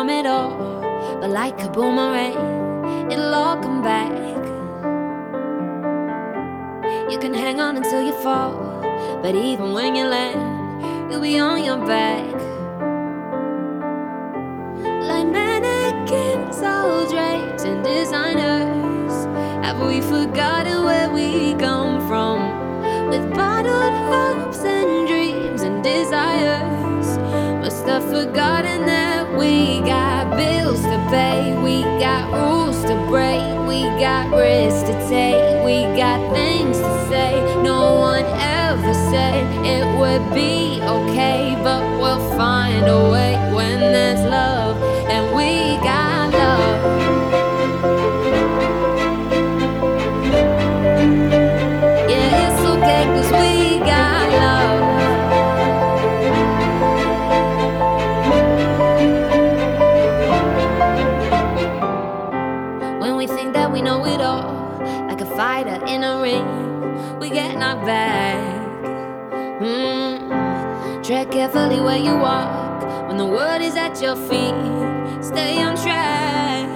from it all. But like a boomerang, it'll all come back. You can hang on until you fall, but even when you land, you'll be on your back. Like mannequins, all drapes and designers. Have we forgotten where we come from? With bottled hopes Forgotten that we got bills to pay, we got rules to break, we got risks to take, we got things to say. No one ever said it would be okay, but we'll find a way carefully where you walk when the world is at your feet. Stay on track.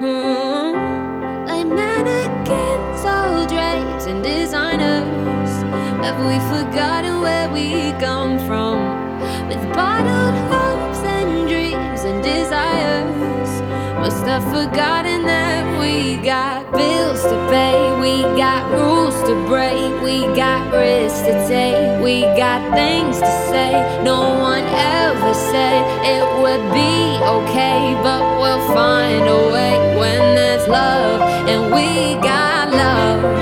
Mm. Like mannequins, all drapes and designers. Have we forgotten where we come from? With bottled hopes and dreams and desires. Must have forgotten that we got bills to pay, we got rules break, we got risks to take, we got things to say. No one ever said it would be okay, but we'll find a way when there's love, and we got love.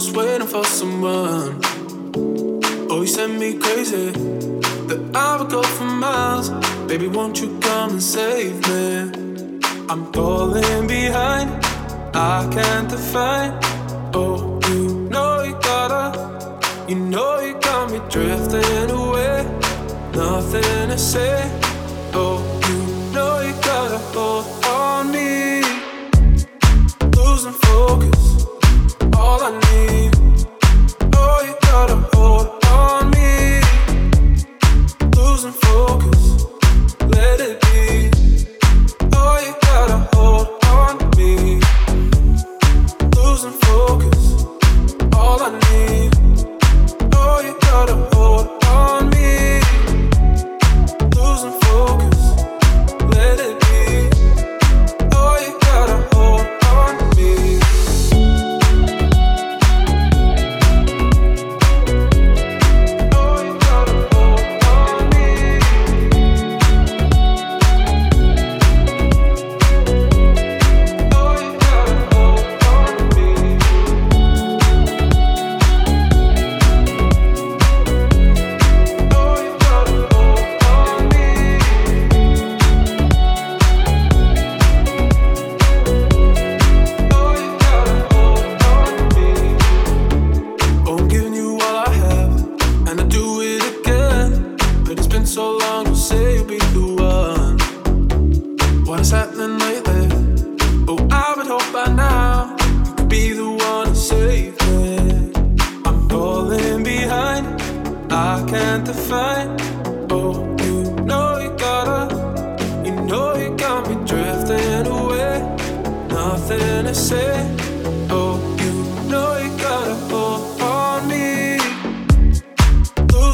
Just waiting for someone. Oh, you send me crazy that I would go for miles. Baby, won't you come and save me? I'm falling behind, I can't define. Oh, you know you gotta, you know you got me drifting away. Nothing to say. Oh,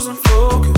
Losing focus,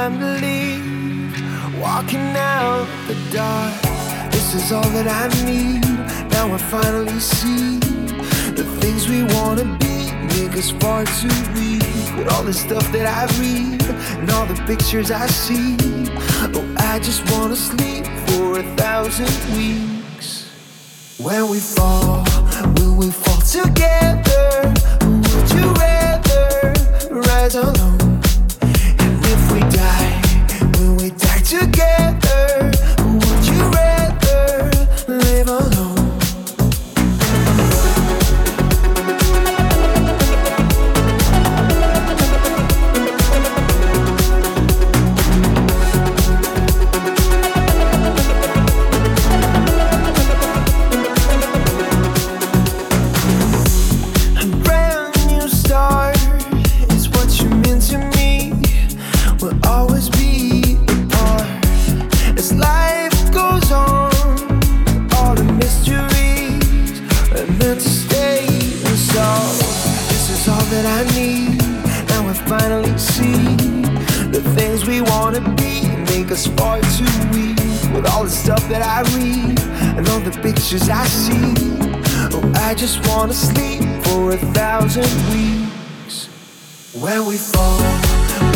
time to leave. Walking out the dark, this is all that I need. Now I finally see the things we wanna be us far too weak. With all the stuff that I read and all the pictures I see, oh, I just wanna sleep for a thousand weeks. When we fall, will we fall together? Would you rather rise alone? The stuff that I read and all the pictures I see. Oh, I just wanna sleep for a thousand weeks. When we fall,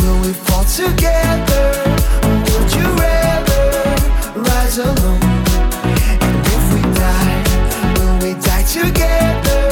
will we fall together? Or would you rather rise alone? And if we die, will we die together?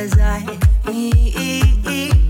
As I eat. Mm,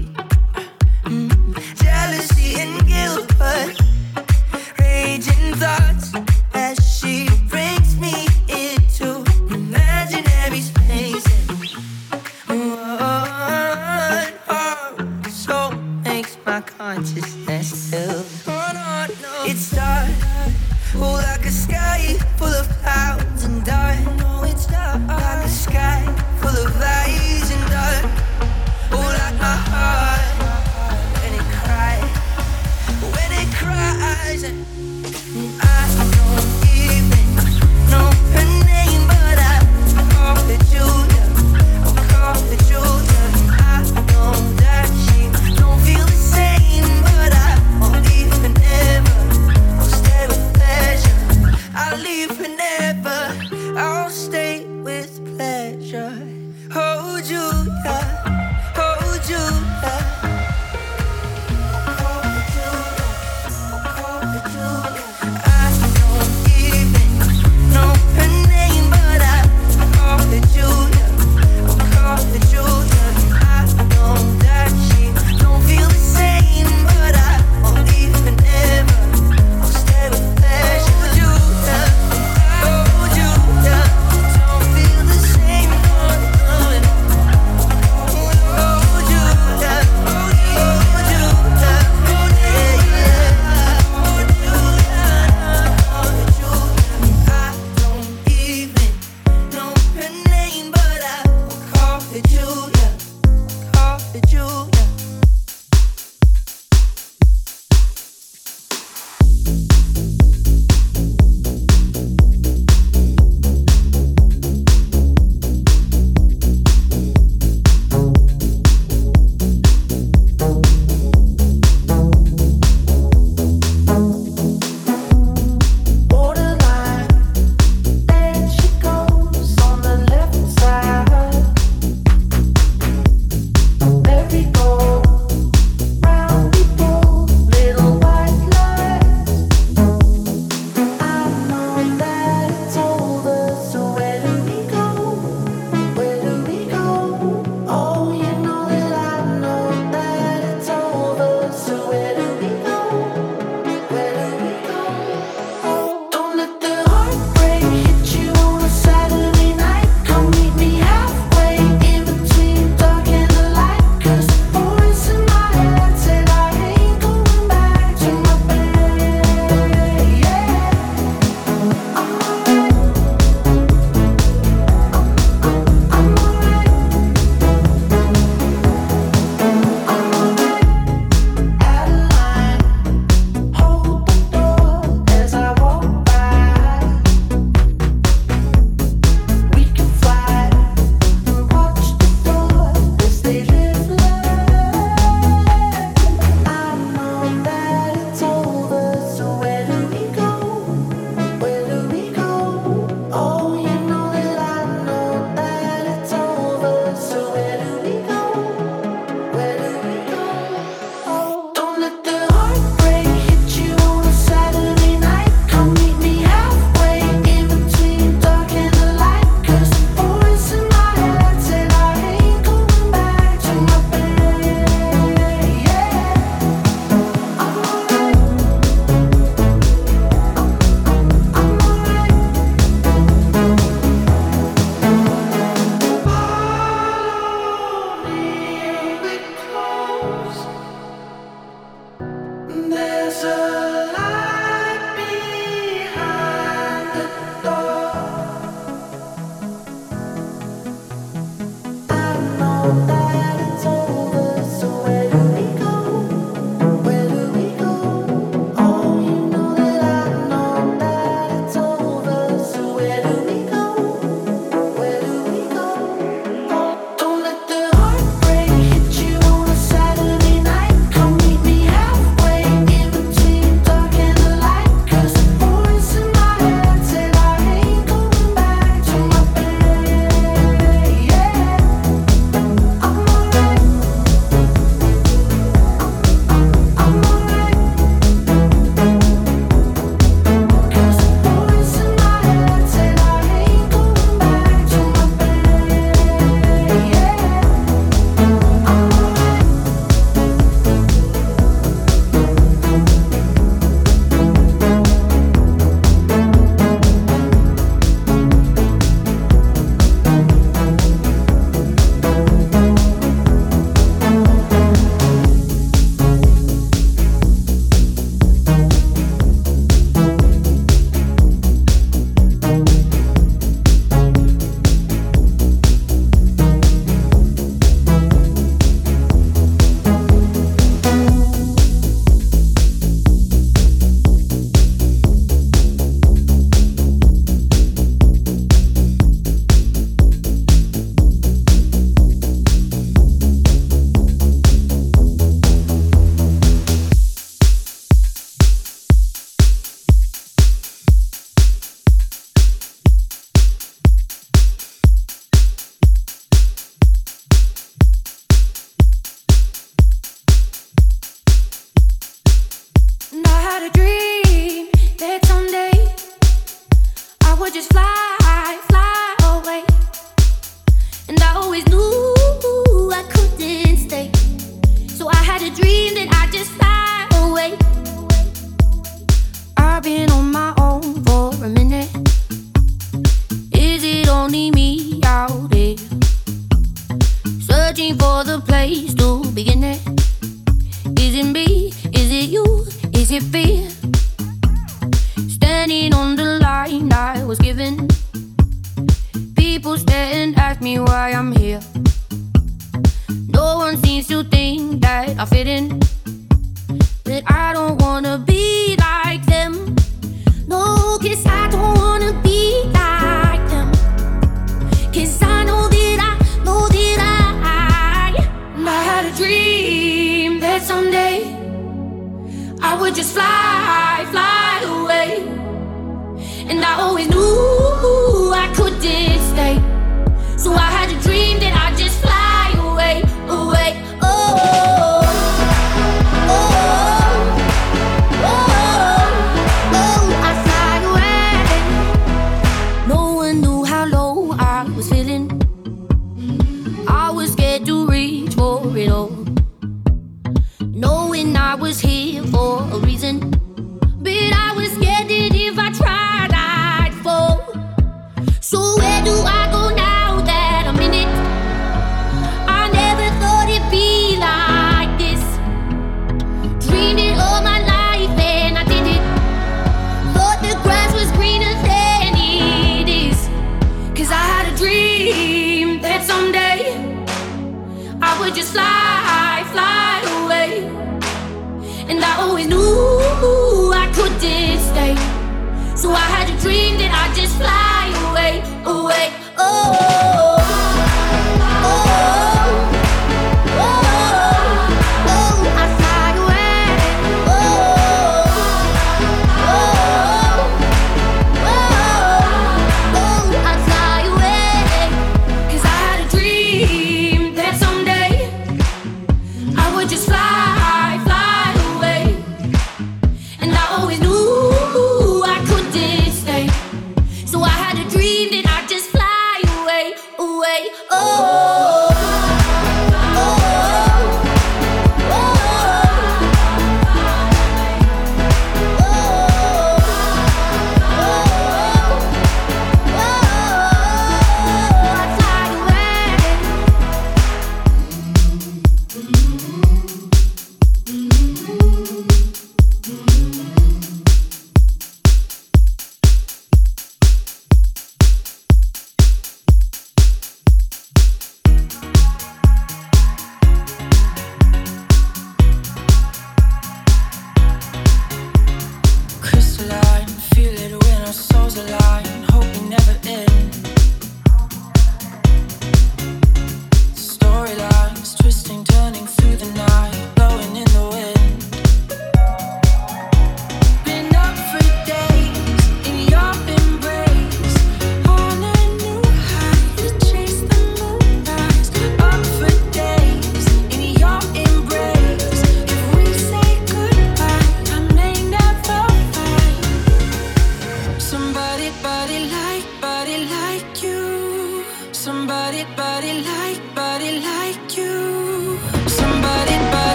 asking in the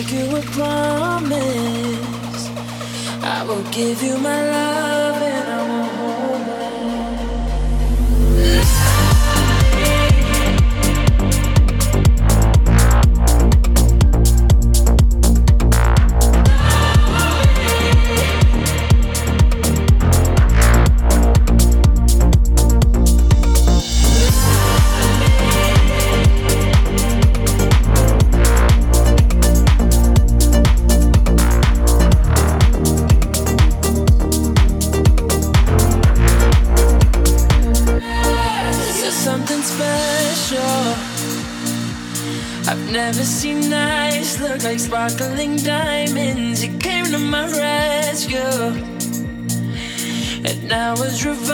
make you a promise. I will give you my love. Sparkling diamonds. You came to my rescue. And I was revived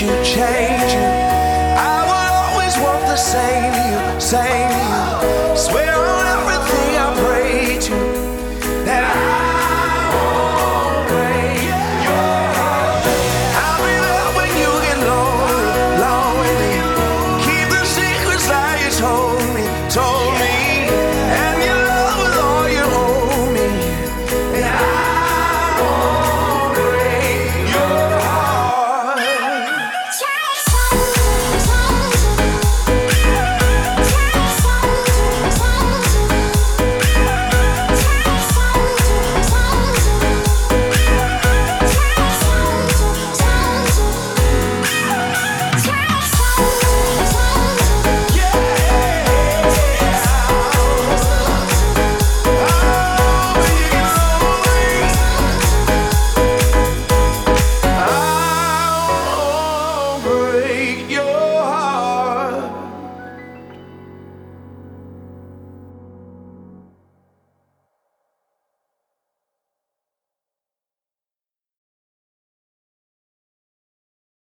you change you. I will always want the same you, same you.